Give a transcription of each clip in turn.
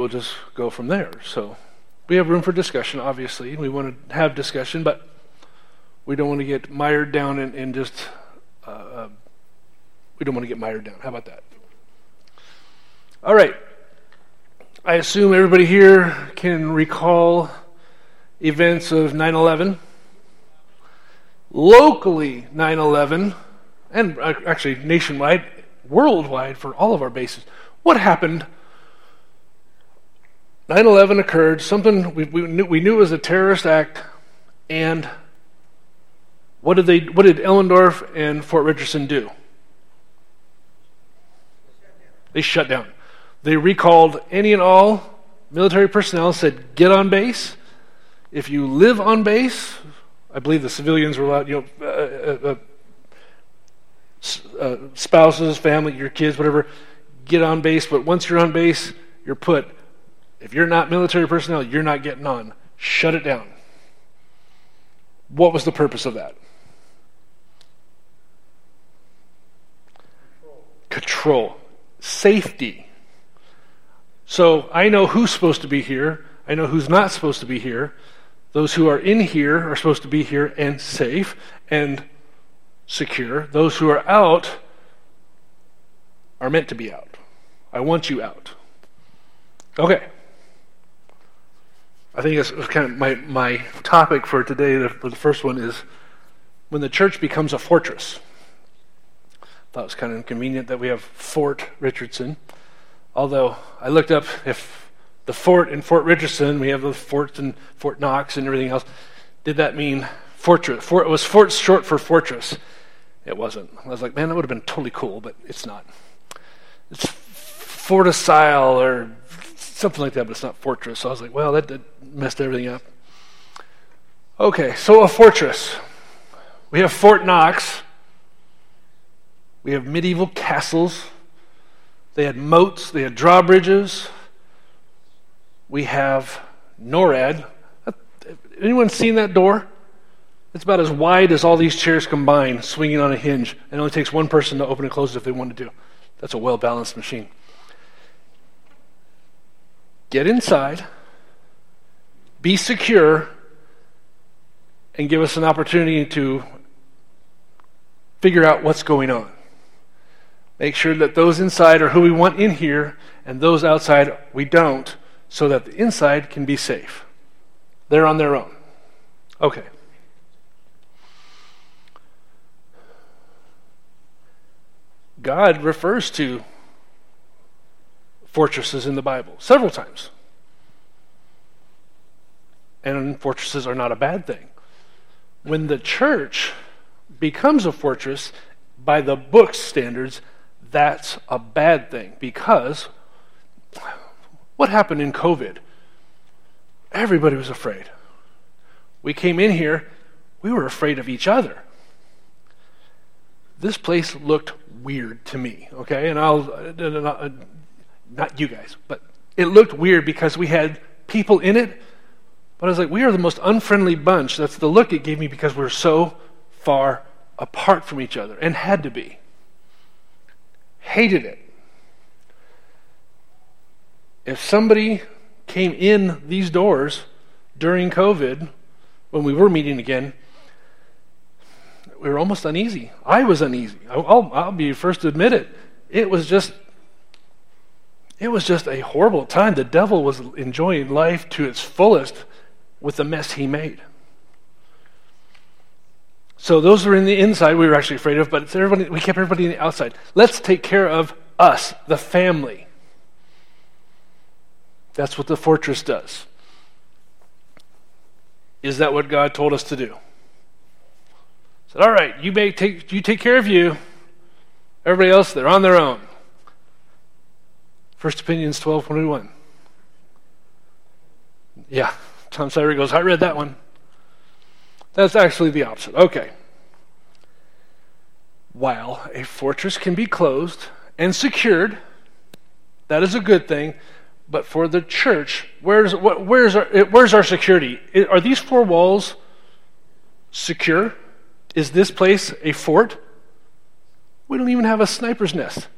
we'll just go from there. So we have room for discussion, obviously. We want to have discussion, but we don't want to get mired down in, in just, uh, uh, we don't want to get mired down. How about that? All right. I assume everybody here can recall events of 9 11. Locally, 9 11, and uh, actually nationwide, worldwide for all of our bases. What happened 9 11 occurred, something we, we, knew, we knew was a terrorist act, and what did, they, what did Elmendorf and Fort Richardson do? They shut down. They recalled any and all military personnel, said, get on base. If you live on base, I believe the civilians were allowed, you know, uh, uh, uh, uh spouses, family, your kids, whatever, get on base. But once you're on base, you're put if you're not military personnel, you're not getting on. Shut it down. What was the purpose of that? Control. Safety. So I know who's supposed to be here. I know who's not supposed to be here. Those who are in here are supposed to be here and safe and secure. Those who are out are meant to be out. I want you out. Okay. I think that's kind of my, my topic for today. The, the first one is when the church becomes a fortress. I thought it was kind of inconvenient that we have Fort Richardson. Although I looked up if the fort in Fort Richardson, we have the forts in Fort Knox and everything else, did that mean fortress? Fort, was fort short for fortress? It wasn't. I was like, man, that would have been totally cool, but it's not. It's forticile or something like that, but it's not fortress. So I was like, well, that, that messed everything up. Okay, so a fortress. We have Fort Knox. We have medieval castles. They had moats, they had drawbridges. We have NORAD. Anyone seen that door? It's about as wide as all these chairs combined, swinging on a hinge. It only takes one person to open and close it if they want to do. That's a well balanced machine get inside, be secure, and give us an opportunity to figure out what's going on. Make sure that those inside are who we want in here, and those outside we don't, so that the inside can be safe. They're on their own. Okay. God refers to fortresses in the Bible several times. And fortresses are not a bad thing. When the church becomes a fortress by the book's standards, that's a bad thing because what happened in COVID? Everybody was afraid. We came in here, we were afraid of each other. This place looked weird to me, okay? And I'll not you guys, but it looked weird because we had people in it. But I was like, we are the most unfriendly bunch. That's the look it gave me because we're so far apart from each other and had to be. Hated it. If somebody came in these doors during COVID, when we were meeting again, we were almost uneasy. I was uneasy. I'll, I'll be first to admit it. It was just it was just a horrible time. The devil was enjoying life to its fullest with the mess he made. So those were in the inside we were actually afraid of, but everybody, we kept everybody in the outside. Let's take care of us, the family. That's what the fortress does. Is that what God told us to do? Said, all right, you may take you take care of you. Everybody else, they're on their own. First Corinthians 1221. Yeah, Tom Sawyer goes, I read that one. That's actually the opposite. Okay. While a fortress can be closed and secured, that is a good thing. But for the church, where's, where's, our, where's our security? Are these four walls secure? Is this place a fort? We don't even have a sniper's nest.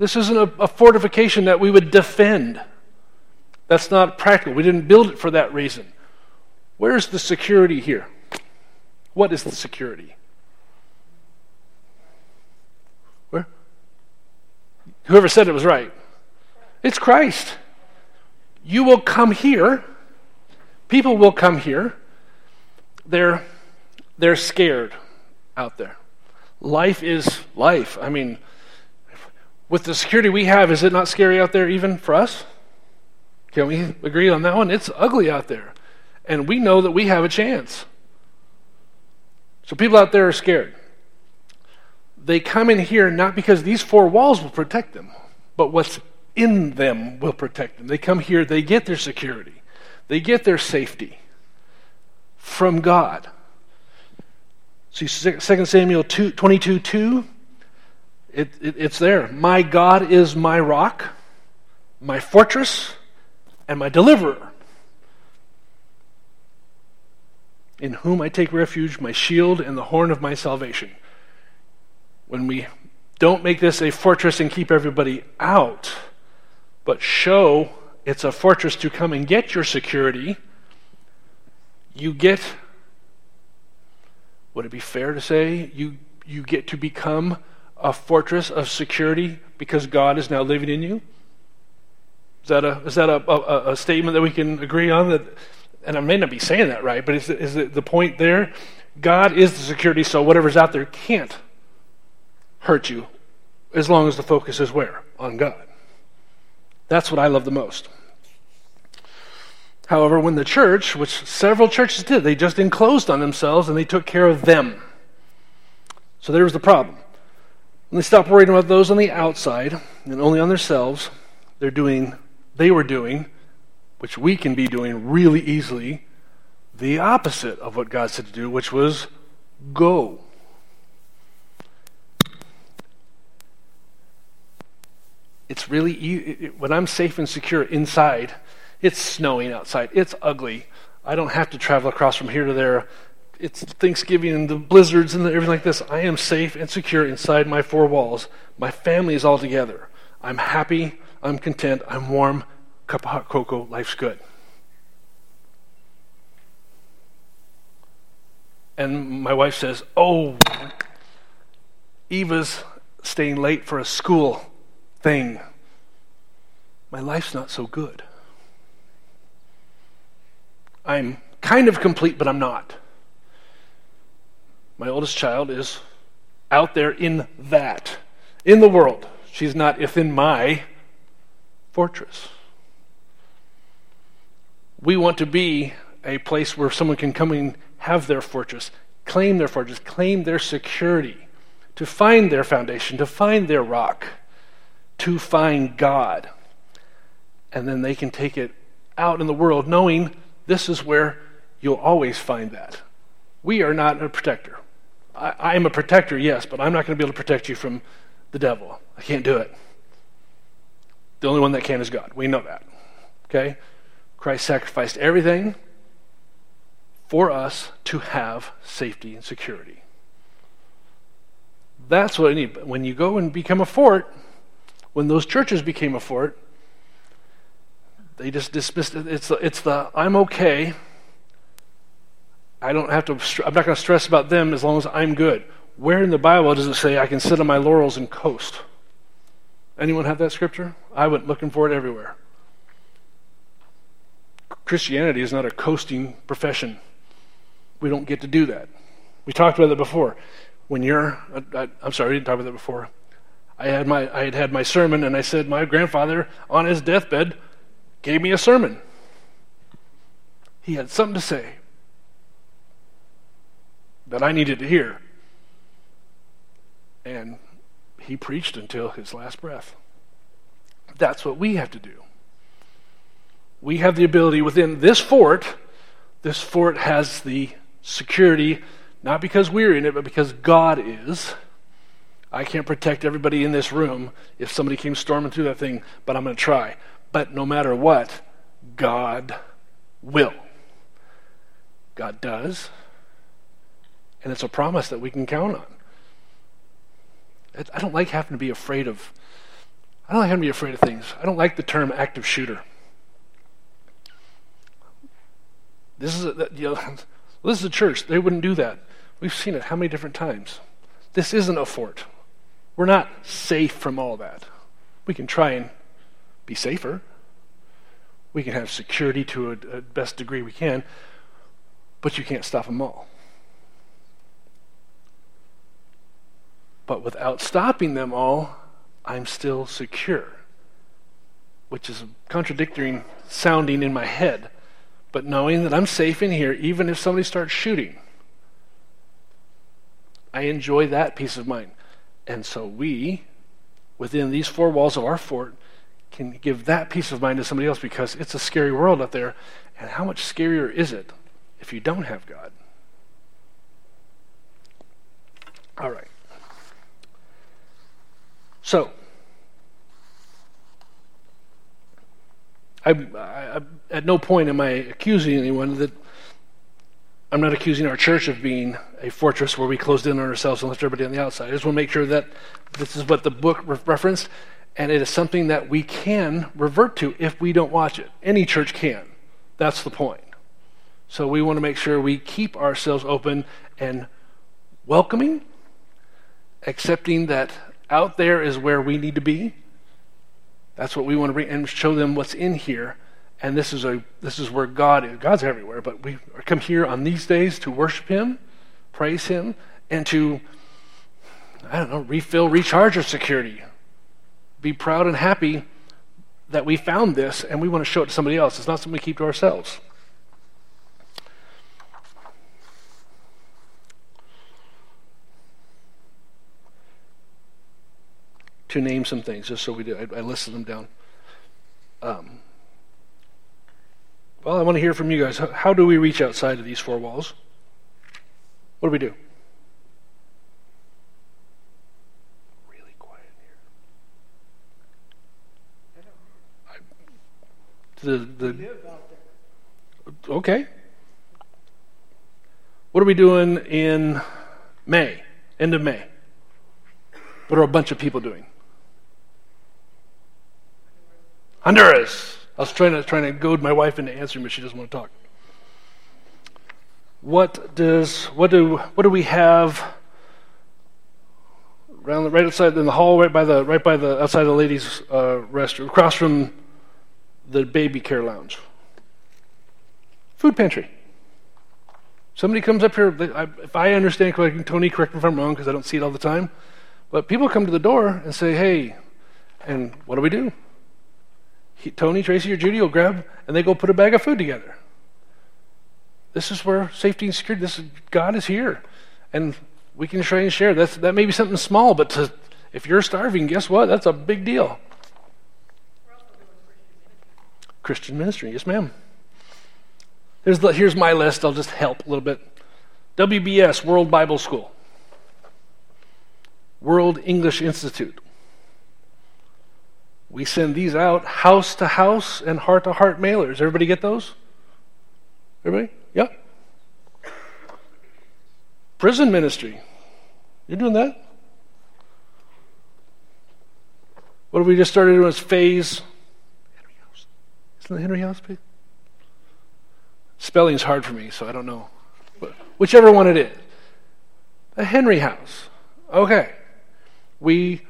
This isn't a, a fortification that we would defend. That's not practical. We didn't build it for that reason. Where's the security here? What is the security? Where? Whoever said it was right. It's Christ. You will come here. People will come here. They're, they're scared out there. Life is life. I mean, with the security we have, is it not scary out there even for us? Can we agree on that one? It's ugly out there. And we know that we have a chance. So people out there are scared. They come in here not because these four walls will protect them, but what's in them will protect them. They come here, they get their security, they get their safety from God. See, 2 Samuel 2, 22 2, it, it, it's there. My God is my rock, my fortress, and my deliverer. In whom I take refuge, my shield and the horn of my salvation. When we don't make this a fortress and keep everybody out, but show it's a fortress to come and get your security, you get, would it be fair to say, you, you get to become a fortress of security because God is now living in you? Is that a, is that a, a, a statement that we can agree on? That, and I may not be saying that right, but is, is the point there? God is the security, so whatever's out there can't hurt you as long as the focus is where? On God. That's what I love the most. However, when the church, which several churches did, they just enclosed on themselves and they took care of them. So there was the problem. When they stop worrying about those on the outside and only on themselves, they're doing, they were doing, which we can be doing really easily, the opposite of what God said to do, which was go. It's really, when I'm safe and secure inside, it's snowing outside, it's ugly. I don't have to travel across from here to there. It's Thanksgiving and the blizzards and everything like this. I am safe and secure inside my four walls. My family is all together. I'm happy. I'm content. I'm warm. Cup of hot cocoa. Life's good. And my wife says, Oh, Eva's staying late for a school thing. My life's not so good. I'm kind of complete, but I'm not. My oldest child is out there in that, in the world. She's not within my fortress. We want to be a place where someone can come and have their fortress, claim their fortress, claim their security, to find their foundation, to find their rock, to find God. And then they can take it out in the world knowing this is where you'll always find that. We are not a protector. I, I am a protector, yes, but I'm not going to be able to protect you from the devil. I can't do it. The only one that can is God. We know that. Okay? Christ sacrificed everything for us to have safety and security. That's what I need. When you go and become a fort, when those churches became a fort, they just dismissed it. It's the, it's the I'm okay. I don't have to, I'm not going to stress about them as long as I'm good. Where in the Bible does it say I can sit on my laurels and coast? Anyone have that scripture? I went looking for it everywhere. Christianity is not a coasting profession. We don't get to do that. We talked about that before. When you're, uh, uh, I, am sorry, we didn't talk about that before. I had my, I had had my sermon, and I said my grandfather on his deathbed gave me a sermon. He had something to say that I needed to hear. And he preached until his last breath. That's what we have to do. We have the ability within this fort, this fort has the security, not because we're in it, but because God is. I can't protect everybody in this room if somebody came storming through that thing, but I'm going to try. But no matter what, God will. God does. And it's a promise that we can count on. I don't like having to be afraid of I don't like having to be afraid of things. I don't like the term active shooter. This is a, you know, this is a church. They wouldn't do that. We've seen it how many different times. This isn't a fort. We're not safe from all that. We can try and be safer. We can have security to a, a best degree we can, but you can't stop them all. But without stopping them all, I'm still secure, which is contradicting sounding in my head. But knowing that I'm safe in here, even if somebody starts shooting, I enjoy that peace of mind. And so we, within these four walls of our fort, can give that peace of mind to somebody else because it's a scary world out there. And how much scarier is it if you don't have God? All right. So, I, I, at no point am I accusing anyone that I'm not accusing our church of being a fortress where we closed in on ourselves and left everybody on the outside. I just want to make sure that this is what the book re- referenced, and it is something that we can revert to if we don't watch it. Any church can. That's the point. So we want to make sure we keep ourselves open and welcoming, accepting that out there is where we need to be. That's what we want to bring and show them what's in here and this is a this is where God is. God's everywhere, but we come here on these days to worship Him, praise Him, and to I don't know, refill, recharge our security. Be proud and happy that we found this, and we want to show it to somebody else. It's not something we keep to ourselves. To name some things, just so we do, I, I listed them down. Um, well, I want to hear from you guys. How do we reach outside of these four walls? What do we do? Really quiet here. I, the the okay. What are we doing in May? End of May. What are a bunch of people doing? Honduras. I was trying to trying to goad my wife into answering, but she doesn't want to talk. What does what do what do we have around the right outside in the hall, right by the right by the outside the ladies' uh, restroom, across from the baby care lounge? Food pantry. Somebody comes up here. If I understand correctly, Tony, correct me if I'm wrong because I don't see it all the time. But people come to the door and say, "Hey," and what do we do? He, Tony, Tracy, or Judy will grab and they go put a bag of food together. This is where safety and security, this is, God is here. And we can try and share. That's, that may be something small, but to, if you're starving, guess what? That's a big deal. Christian ministry, yes, ma'am. Here's, the, here's my list. I'll just help a little bit. WBS, World Bible School. World English Institute. We send these out house to house and heart to heart mailers. Everybody get those? Everybody? Yeah. Prison ministry. You're doing that? What have we just started doing is phase. Henry House. Isn't the Henry House? Spelling's hard for me, so I don't know. But whichever one it is. The Henry House. Okay. We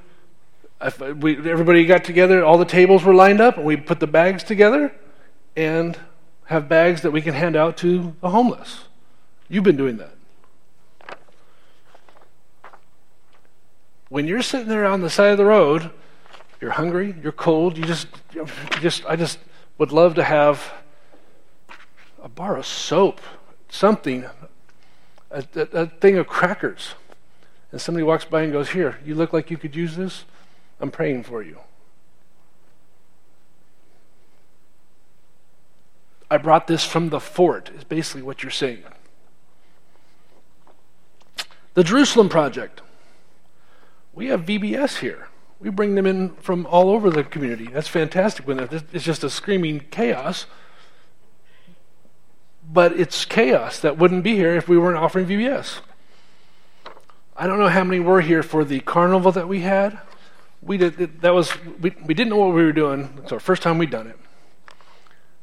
Uh, we, everybody got together, all the tables were lined up, and we put the bags together and have bags that we can hand out to the homeless. You've been doing that. When you're sitting there on the side of the road, you're hungry, you're cold, you just, you just I just would love to have a bar of soap, something, a, a, a thing of crackers. And somebody walks by and goes, Here, you look like you could use this. I'm praying for you. I brought this from the fort, is basically what you're saying. The Jerusalem Project. We have VBS here. We bring them in from all over the community. That's fantastic. When it's just a screaming chaos. But it's chaos that wouldn't be here if we weren't offering VBS. I don't know how many were here for the carnival that we had. We did that was we, we didn't know what we were doing. It's our first time we'd done it.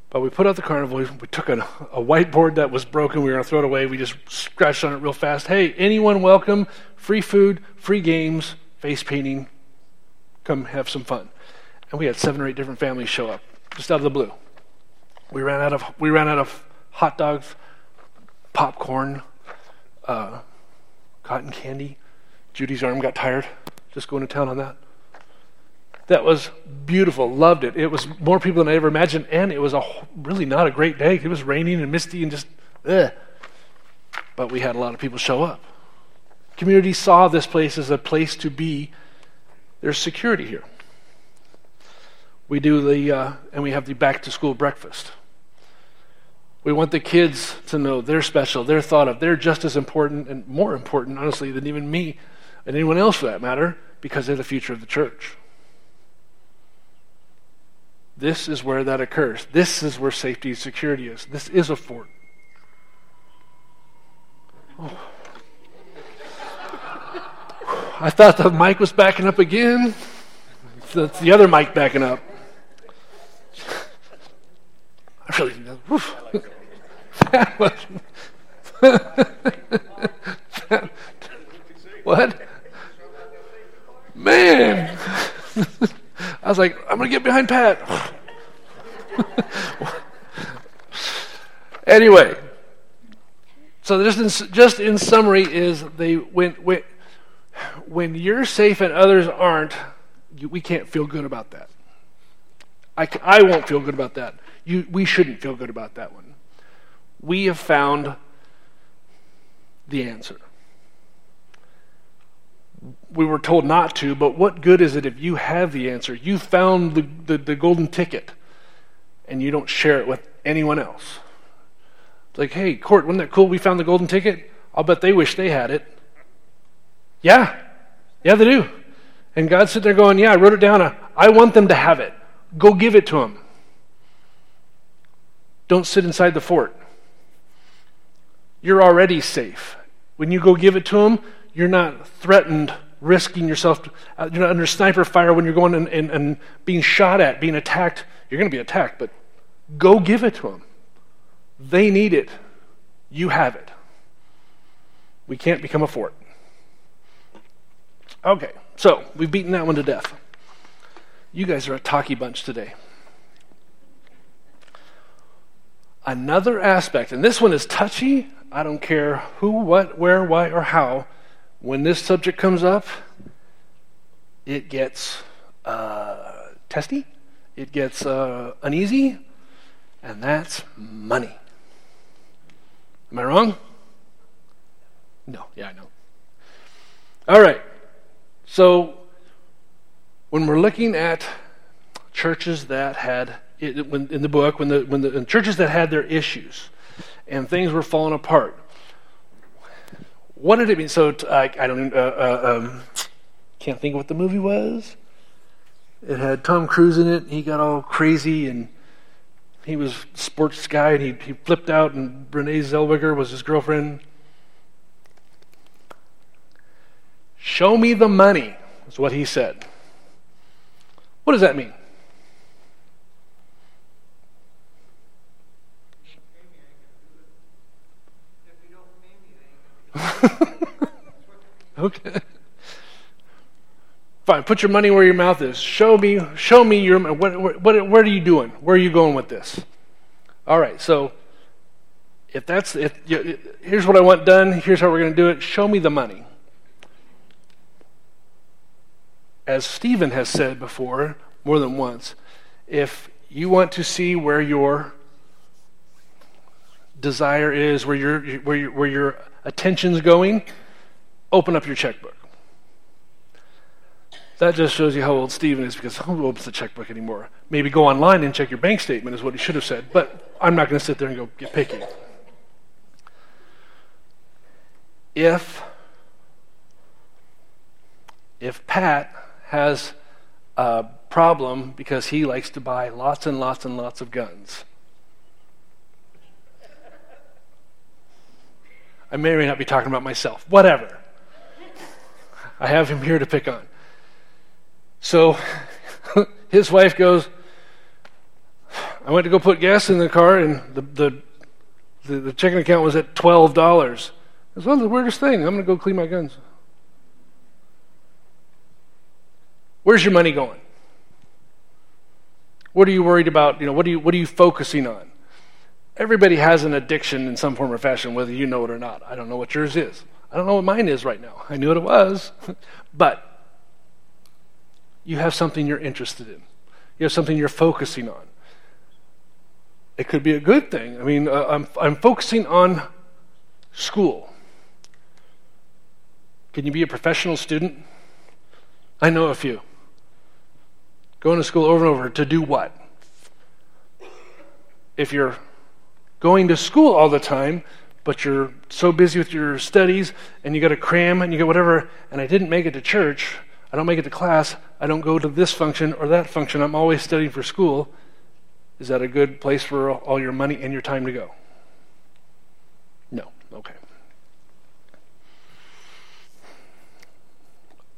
But we put out the carnival. We took a, a whiteboard that was broken. We were going to throw it away. We just scratched on it real fast. Hey, anyone welcome? Free food, free games, face painting. Come have some fun. And we had seven or eight different families show up just out of the blue. We ran out of we ran out of hot dogs, popcorn, uh, cotton candy. Judy's arm got tired just going to town on that. That was beautiful. Loved it. It was more people than I ever imagined, and it was a really not a great day. It was raining and misty and just, ugh. But we had a lot of people show up. Community saw this place as a place to be. There's security here. We do the, uh, and we have the back to school breakfast. We want the kids to know they're special, they're thought of, they're just as important and more important, honestly, than even me and anyone else for that matter, because they're the future of the church. This is where that occurs. This is where safety and security is. This is a fort. Oh. I thought the mic was backing up again. That's the other mic backing up. I really, oof. that was, what? Man. I was like, I'm going to get behind Pat. anyway, so just in, just in summary is they when, when, when you're safe and others aren't, you, we can't feel good about that. I, I won't feel good about that. You, we shouldn't feel good about that one. We have found the answer we were told not to, but what good is it if you have the answer? You found the, the, the golden ticket and you don't share it with anyone else. It's like, hey, Court, wasn't that cool? We found the golden ticket. I'll bet they wish they had it. Yeah. Yeah, they do. And God's sitting there going, yeah, I wrote it down. I want them to have it. Go give it to them. Don't sit inside the fort. You're already safe. When you go give it to them, you're not threatened, risking yourself. Uh, you're not under sniper fire when you're going and, and, and being shot at, being attacked. You're going to be attacked, but go give it to them. They need it. You have it. We can't become a fort. Okay, so we've beaten that one to death. You guys are a talky bunch today. Another aspect, and this one is touchy. I don't care who, what, where, why, or how when this subject comes up, it gets uh, testy, it gets uh, uneasy, and that's money. Am I wrong? No, yeah, I know. All right. So, when we're looking at churches that had, in the book, when the, when the churches that had their issues and things were falling apart, what did it mean? So I, I don't uh, uh, um, can't think of what the movie was. It had Tom Cruise in it. He got all crazy and he was sports guy and he, he flipped out and Renee Zellweger was his girlfriend. Show me the money, is what he said. What does that mean? okay. Fine. Put your money where your mouth is. Show me. Show me your. What, what, what are you doing? Where are you going with this? All right. So, if that's if you, here's what I want done. Here's how we're going to do it. Show me the money. As Stephen has said before, more than once, if you want to see where your desire is, where your where your, where your attention's going, open up your checkbook. That just shows you how old Stephen is because who opens the checkbook anymore? Maybe go online and check your bank statement, is what he should have said. But I'm not going to sit there and go get picky. If if Pat has a problem because he likes to buy lots and lots and lots of guns, I may or may not be talking about myself. Whatever. I have him here to pick on. So his wife goes, I went to go put gas in the car, and the, the, the, the checking account was at $12. It's one of the weirdest thing. I'm going to go clean my guns. Where's your money going? What are you worried about? You know, what are you, what are you focusing on? Everybody has an addiction in some form or fashion, whether you know it or not. I don't know what yours is. I don't know what mine is right now. I knew what it was. but you have something you're interested in, you have something you're focusing on. It could be a good thing. I mean, uh, I'm, I'm focusing on school. Can you be a professional student? I know a few. Going to school over and over to do what? If you're going to school all the time, but you're so busy with your studies and you got to cram and you get whatever, and I didn't make it to church, I don't make it to class, I don't go to this function or that function, I'm always studying for school, is that a good place for all your money and your time to go? No. Okay.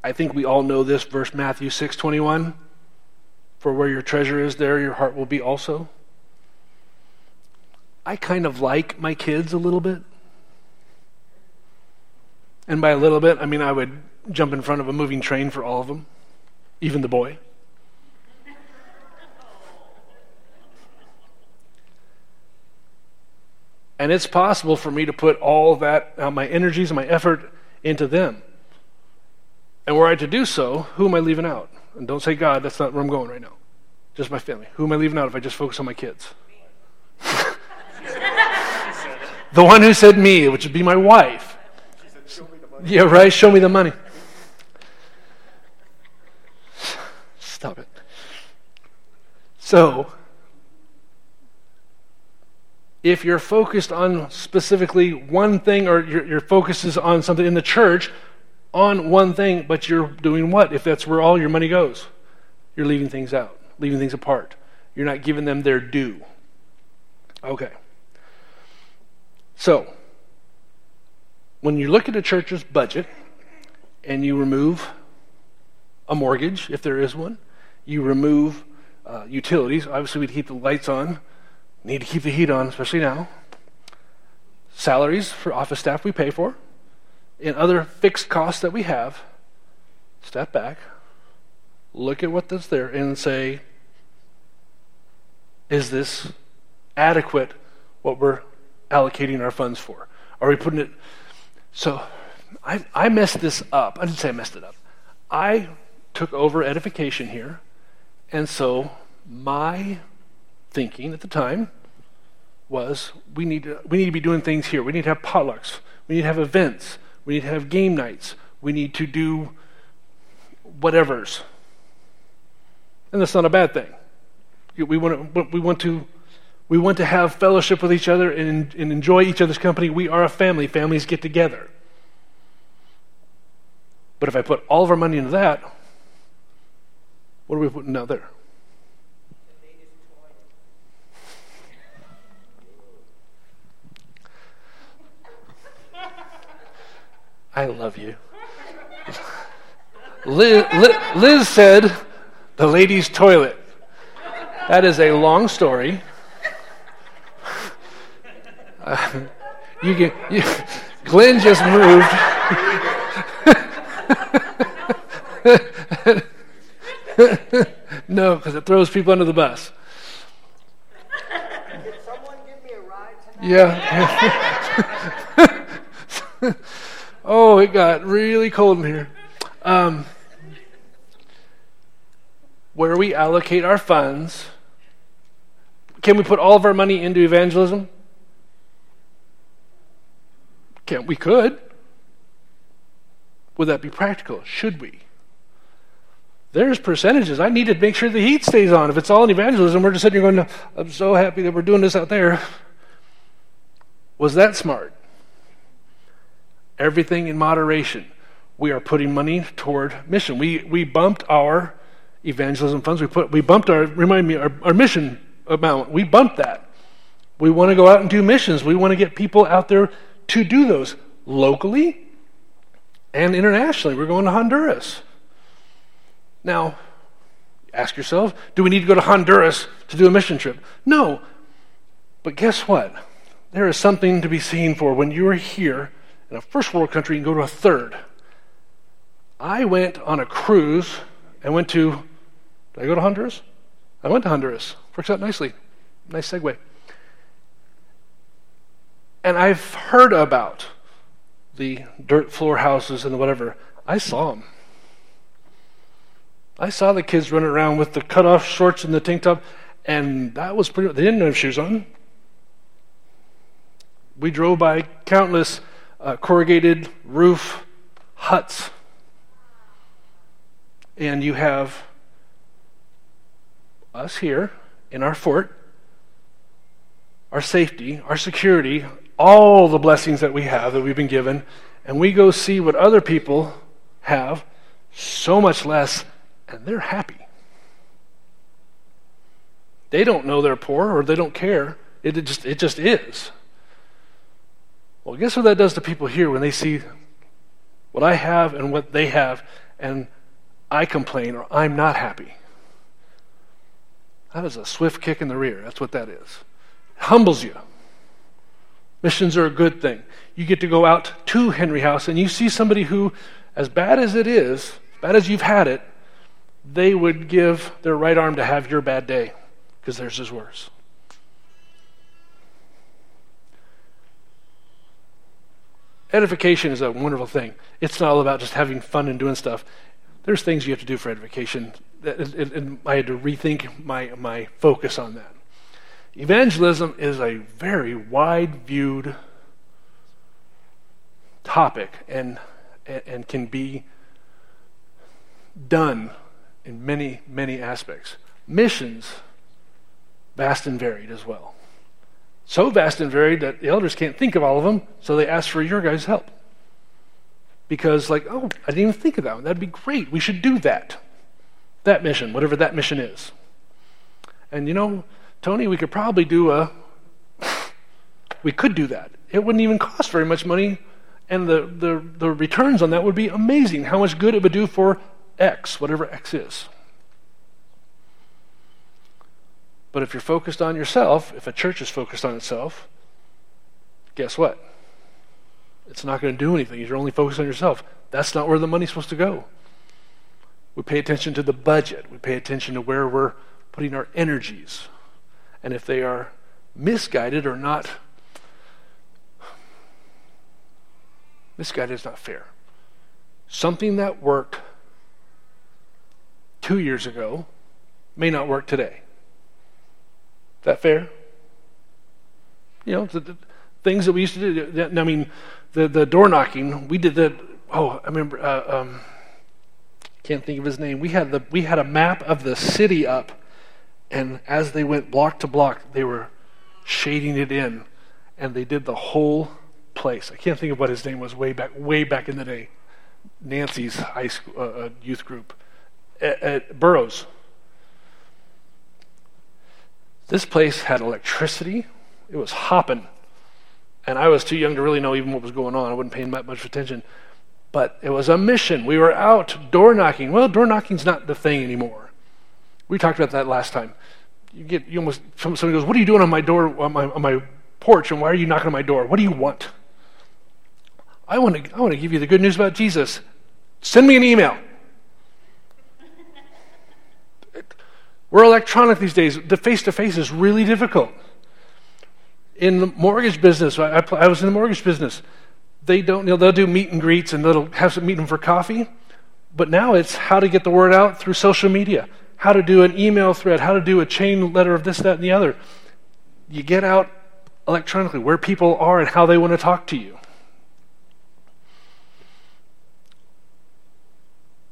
I think we all know this verse Matthew 6:21 for where your treasure is there your heart will be also. I kind of like my kids a little bit. And by a little bit, I mean I would jump in front of a moving train for all of them, even the boy. And it's possible for me to put all that, uh, my energies and my effort into them. And were I to do so, who am I leaving out? And don't say God, that's not where I'm going right now. Just my family. Who am I leaving out if I just focus on my kids? the one who said me, which would be my wife. Said, yeah, right? Show me the money. Stop it. So, if you're focused on specifically one thing or your, your focus is on something in the church, on one thing, but you're doing what if that's where all your money goes? You're leaving things out, leaving things apart. You're not giving them their due. Okay. So, when you look at a church's budget and you remove a mortgage, if there is one, you remove uh, utilities. Obviously, we'd keep the lights on, need to keep the heat on, especially now. Salaries for office staff we pay for, and other fixed costs that we have. Step back, look at what's there, and say, is this adequate what we're allocating our funds for? Are we putting it? So I, I messed this up. I didn't say I messed it up. I took over edification here, and so my thinking at the time was we need to, we need to be doing things here. We need to have potlucks. We need to have events. We need to have game nights. We need to do whatevers. And that's not a bad thing. We want to, we want to, we want to have fellowship with each other and, and enjoy each other's company. We are a family. Families get together. But if I put all of our money into that, what are we putting out there? I love you. Liz, Liz, said, the ladies' toilet. That is a long story. You can, you, Glenn just moved. no, because it throws people under the bus. Yeah. oh, it got really cold in here. Um, where we allocate our funds, can we put all of our money into evangelism? Can we could. Would that be practical? Should we? There's percentages. I need to make sure the heat stays on. If it's all in evangelism, we're just sitting here going, I'm so happy that we're doing this out there. Was that smart? Everything in moderation. We are putting money toward mission. We, we bumped our evangelism funds. We, put, we bumped our, remind me, our, our mission amount. We bumped that. We want to go out and do missions. We want to get people out there to do those locally and internationally. We're going to Honduras. Now, Ask yourself, do we need to go to Honduras to do a mission trip? No. But guess what? There is something to be seen for when you are here in a first world country and go to a third. I went on a cruise and went to, did I go to Honduras? I went to Honduras. Works out nicely. Nice segue. And I've heard about the dirt floor houses and whatever. I saw them. I saw the kids running around with the cut off shorts and the tank top, and that was pretty. They didn't have shoes on. We drove by countless uh, corrugated roof huts. And you have us here in our fort, our safety, our security, all the blessings that we have that we've been given, and we go see what other people have, so much less, and they're happy. They don't know they're poor or they don't care. It, it just, it just is. Well, guess what that does to people here when they see what I have and what they have, and I complain or I'm not happy? That is a swift kick in the rear. That's what that is. It humbles you. Missions are a good thing. You get to go out to Henry House and you see somebody who, as bad as it is, bad as you've had it, they would give their right arm to have your bad day because theirs is worse. Edification is a wonderful thing. It's not all about just having fun and doing stuff. There's things you have to do for edification. And I had to rethink my, my focus on that. Evangelism is a very wide viewed topic and, and can be done in many, many aspects. Missions, vast and varied as well. So vast and varied that the elders can't think of all of them, so they ask for your guys' help. Because, like, oh, I didn't even think of that one. That'd be great. We should do that. That mission, whatever that mission is. And you know, Tony, we could probably do a. We could do that. It wouldn't even cost very much money, and the, the, the returns on that would be amazing. How much good it would do for X, whatever X is. But if you're focused on yourself, if a church is focused on itself, guess what? It's not going to do anything. You're only focused on yourself. That's not where the money's supposed to go. We pay attention to the budget. We pay attention to where we're putting our energies. And if they are misguided or not, misguided is not fair. Something that worked two years ago may not work today. Is that fair? You know, the, the things that we used to do. I mean, the, the door knocking, we did the, Oh, I remember. Uh, um, can't think of his name. We had the we had a map of the city up, and as they went block to block, they were shading it in, and they did the whole place. I can't think of what his name was way back way back in the day. Nancy's high school uh, uh youth group at, at Burroughs. This place had electricity. It was hopping. And I was too young to really know even what was going on. I wasn't paying that much attention. But it was a mission. We were out door knocking. Well, door knocking's not the thing anymore. We talked about that last time. You get you almost somebody goes, "What are you doing on my door on my, on my porch? And why are you knocking on my door? What do you want?" I want to I want to give you the good news about Jesus. Send me an email. We're electronic these days. The face to face is really difficult. In the mortgage business, I, I, I, was in the mortgage business. They don't, you know, they'll do meet and greets and they'll have some meet them for coffee. But now it's how to get the word out through social media, how to do an email thread, how to do a chain letter of this, that, and the other. You get out electronically where people are and how they want to talk to you.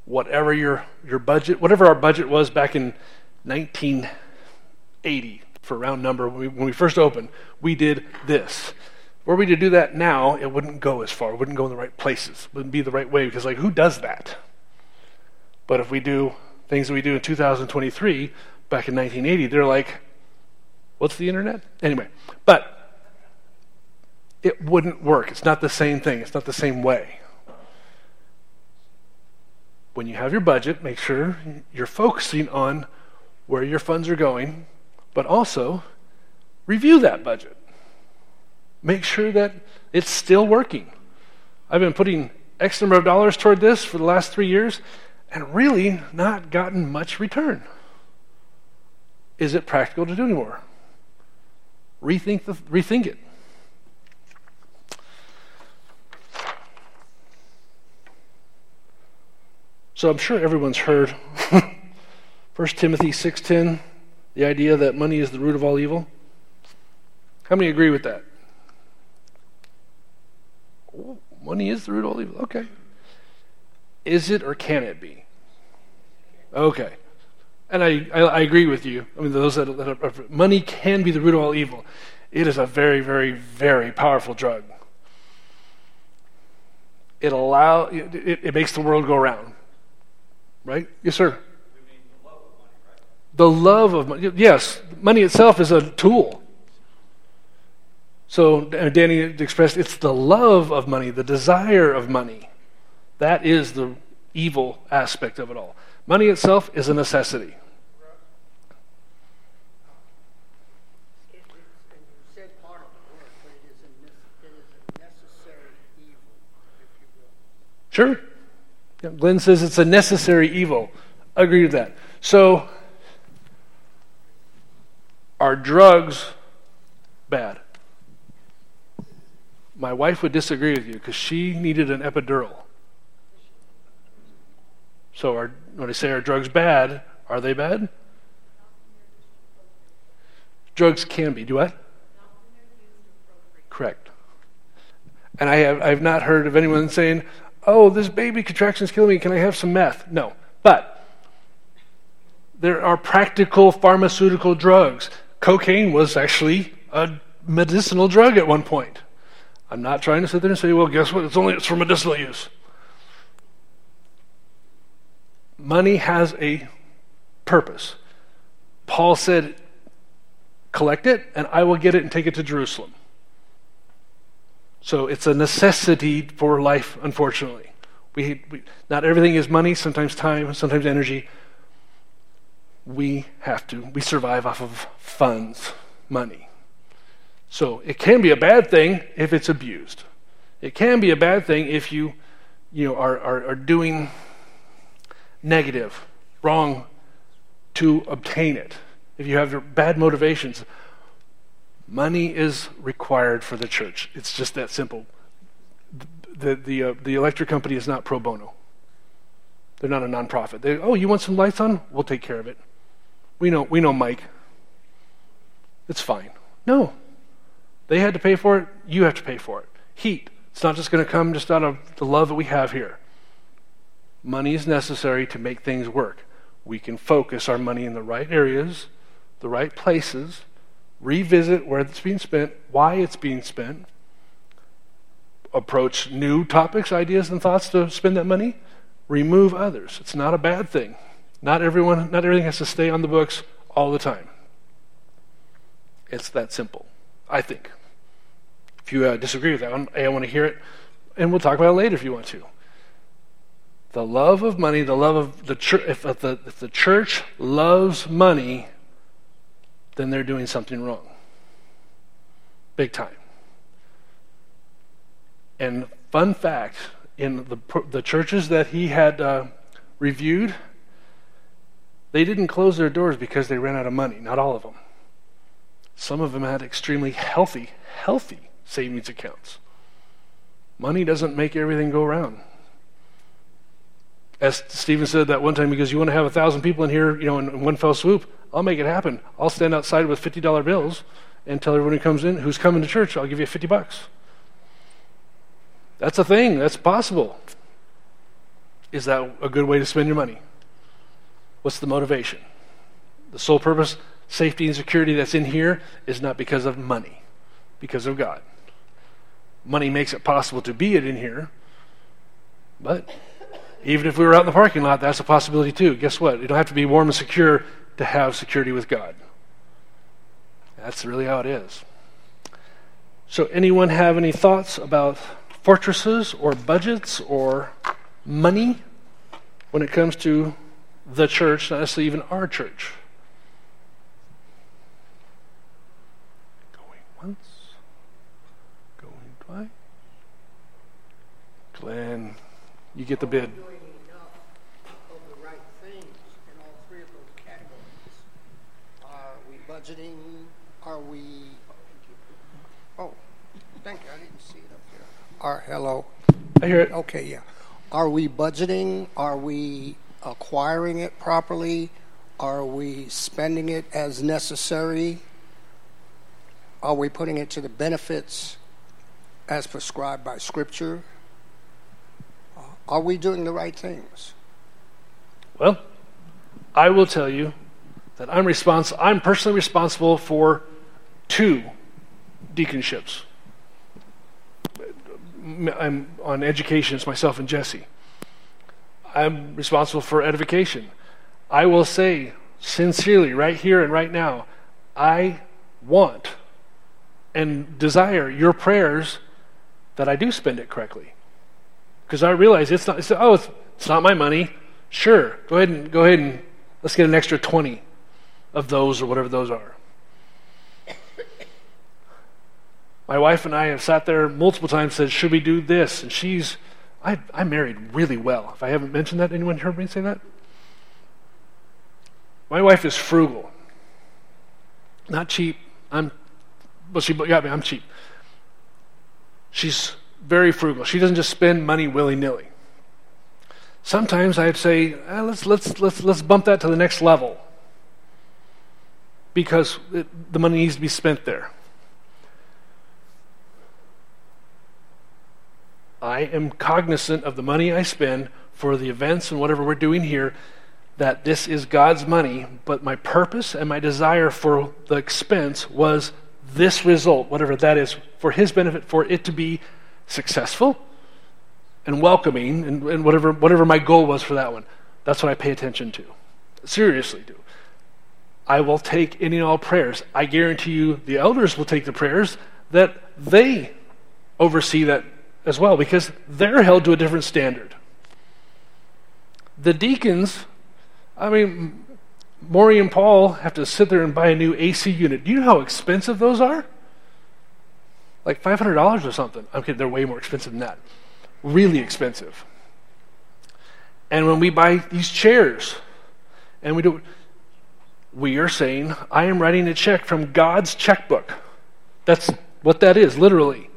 Whatever your, your budget, whatever our budget was back in 1980 for round number when we, when we first opened, we did this. Were we to do that now, it wouldn't go as far. It wouldn't go in the right places. It wouldn't be the right way because, like, who does that? But if we do things that we do in 2023, back in 1980, they're like, what's the internet? Anyway, but it wouldn't work. It's not the same thing, it's not the same way. when you have your budget, make sure you're focusing on where your funds are going, but also review that budget. Make sure that it's still working. I've been putting X number of dollars toward this for the last three years and really not gotten much return. Is it practical to do anymore? Rethink, the, rethink it. So I'm sure everyone's heard 1 Timothy 6:10, the idea that money is the root of all evil. How many agree with that? money is the root of all evil. Okay. Is it or can it be? Okay. And I, I, I agree with you. I mean, those that, that are, money can be the root of all evil. It is a very, very, very powerful drug. It allow it, it, it makes the world go round. Right? Yes, sir. The love of money. Yes, money itself is a tool. So uh, Danny expressed it's the love of money, the desire of money. That is the evil aspect of it all. Money itself is a necessity. Sure. Glenn says it's a necessary evil. I agree with that. So, are drugs bad? My wife would disagree with you because she needed an epidural. So, when I say are drugs bad, are they bad? Drugs can be. Do what? Correct. And I have I've not heard of anyone saying, "Oh, this baby contraction is killing me. Can I have some meth?" No. But there are practical pharmaceutical drugs. Cocaine was actually a medicinal drug at one point. I'm not trying to sit there and say, well, guess what? It's only it's for medicinal use. Money has a purpose. Paul said, collect it, and I will get it and take it to Jerusalem. So it's a necessity for life, unfortunately. We, we, not everything is money, sometimes time, sometimes energy. We have to, we survive off of funds, money. So it can be a bad thing if it's abused. It can be a bad thing if you, you know, are, are, are doing negative, wrong to obtain it. If you have bad motivations, money is required for the church. It's just that simple. The, the, uh, the electric company is not pro bono. They're not a nonprofit. They, oh, you want some lights on? We'll take care of it. We know, we know Mike. It's fine. No, they had to pay for it, you have to pay for it. Heat. It's not just going to come just out of the love that we have here. Money is necessary to make things work. We can focus our money in the right areas, the right places, revisit where it's being spent, why it's being spent, approach new topics, ideas, and thoughts to spend that money, remove others. It's not a bad thing. Not everyone, not everything has to stay on the books all the time. It's that simple, I think. If you uh, disagree with that one, I want to hear it, and we'll talk about it later if you want to. The love of money, the love of the church, if, if, the, if the church loves money, then they're doing something wrong. Big time. And fun fact in the, the churches that he had uh, reviewed, they didn't close their doors because they ran out of money. Not all of them. Some of them had extremely healthy, healthy savings accounts. Money doesn't make everything go around. As Stephen said that one time, because you want to have a thousand people in here, you know, in one fell swoop, I'll make it happen. I'll stand outside with fifty dollar bills and tell everyone who comes in, who's coming to church, I'll give you fifty bucks. That's a thing. That's possible. Is that a good way to spend your money? What's the motivation? The sole purpose, safety and security that's in here is not because of money, because of God money makes it possible to be it in here. But even if we were out in the parking lot, that's a possibility too. Guess what? You don't have to be warm and secure to have security with God. That's really how it is. So, anyone have any thoughts about fortresses or budgets or money? when it comes to the church, not necessarily even our church. Going once, going twice. Glenn, you get the bid. Are we budgeting? Are we? Oh, thank you. I didn't see it up here. Are hello. I hear it. Okay, yeah. Are we budgeting? Are we acquiring it properly? Are we spending it as necessary? Are we putting it to the benefits as prescribed by Scripture? Are we doing the right things? Well, I will tell you that I'm responsible. I'm personally responsible for two deaconships. I'm on education. It's myself and Jesse. I'm responsible for edification. I will say sincerely, right here and right now, I want and desire your prayers that I do spend it correctly. Because I realize it's not. It's, oh, it's, it's not my money. Sure, go ahead and go ahead and let's get an extra twenty of those or whatever those are. My wife and I have sat there multiple times said, Should we do this? And she's, I, I married really well. If I haven't mentioned that, anyone heard me say that? My wife is frugal. Not cheap. I'm, well, she got me, I'm cheap. She's very frugal. She doesn't just spend money willy nilly. Sometimes I'd say, eh, let's, let's, let's, let's bump that to the next level because it, the money needs to be spent there. I am cognizant of the money I spend for the events and whatever we're doing here, that this is God's money, but my purpose and my desire for the expense was this result, whatever that is, for His benefit, for it to be successful and welcoming, and, and whatever, whatever my goal was for that one. That's what I pay attention to. Seriously, do. I will take any and all prayers. I guarantee you the elders will take the prayers that they oversee that as well because they're held to a different standard. The deacons, I mean, Maury and Paul have to sit there and buy a new AC unit. Do you know how expensive those are? Like $500 or something. Kidding, they're way more expensive than that. Really expensive. And when we buy these chairs, and we do we are saying, I am writing a check from God's checkbook. That's what that is, literally.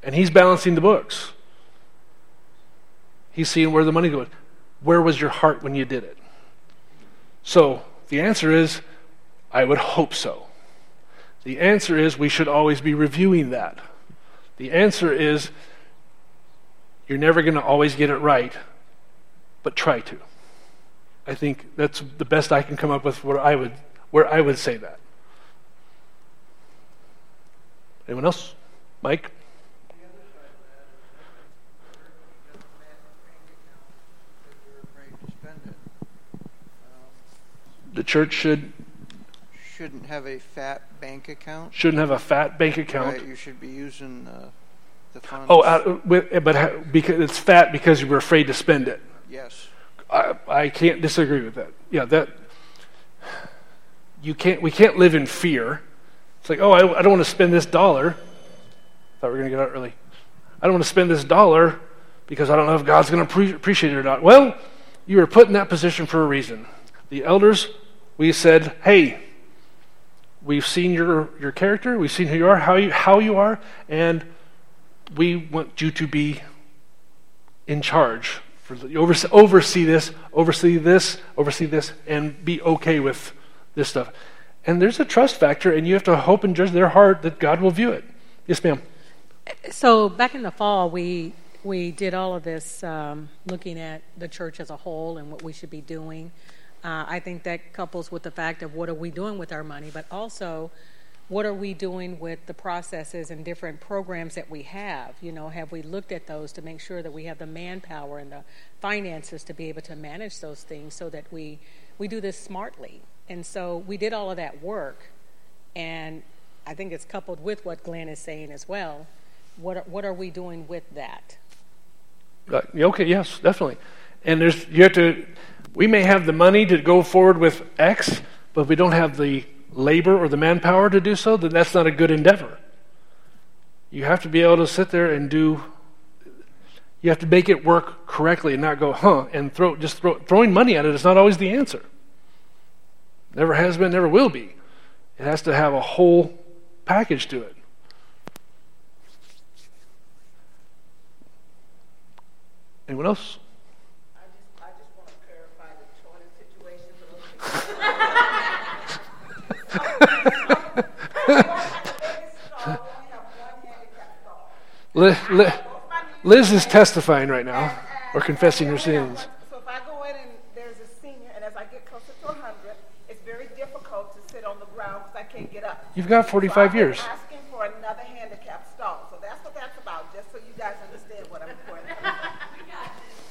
And He's balancing the books. He's seeing where the money goes. Where was your heart when you did it? So the answer is, I would hope so. The answer is, we should always be reviewing that. The answer is, you're never going to always get it right, but try to. I think that's the best I can come up with where I would, where I would say that. Anyone else? Mike? The church should shouldn't have a fat bank account. Shouldn't have a fat bank account. Right, you should be using uh, the funds. Oh, uh, with, but because it's fat because you were afraid to spend it. Yes. I, I can't disagree with that. Yeah, that you can't. We can't live in fear. It's like, oh, I, I don't want to spend this dollar. Thought we were going to get out early. I don't want to spend this dollar because I don't know if God's going to pre- appreciate it or not. Well, you were put in that position for a reason. The elders, we said, hey, we've seen your, your character, we've seen who you are, how you, how you are, and we want you to be in charge for oversee, oversee this, oversee this, oversee this, and be okay with this stuff. And there's a trust factor, and you have to hope and judge their heart that God will view it. Yes, ma'am. So back in the fall, we we did all of this um, looking at the church as a whole and what we should be doing. Uh, I think that couples with the fact of what are we doing with our money, but also what are we doing with the processes and different programs that we have? You know, have we looked at those to make sure that we have the manpower and the finances to be able to manage those things so that we we do this smartly? And so we did all of that work, and I think it's coupled with what Glenn is saying as well. What are, what are we doing with that? Uh, okay, yes, definitely. And there's you have to. We may have the money to go forward with X, but if we don't have the labor or the manpower to do so, then that's not a good endeavor. You have to be able to sit there and do. You have to make it work correctly and not go, huh, and throw just throw, throwing money at it is not always the answer. Never has been, never will be. It has to have a whole package to it. Anyone else? I just, I just want to clarify the toilet situation a little bit. Liz, Liz is testifying right now, or confessing her sins. So if I go in and there's a senior, and as I get closer to 100, it's very difficult to sit on the ground because I can't get up. You've got 45 so years. asking for another handicap stall. So that's what that's about, just so you guys understand what I'm pointing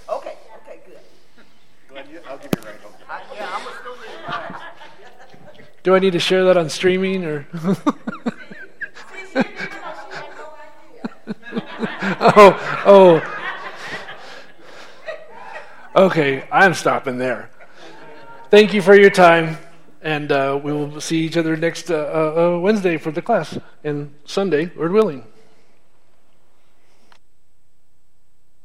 Okay, okay, good. Glenn, you, I'll give you a ride home. I, yeah, I'm gonna still need mine. Do I need to share that on streaming or? oh, oh. Okay, I'm stopping there. Thank you for your time, and uh, we will see each other next uh, uh, Wednesday for the class, and Sunday, Lord willing.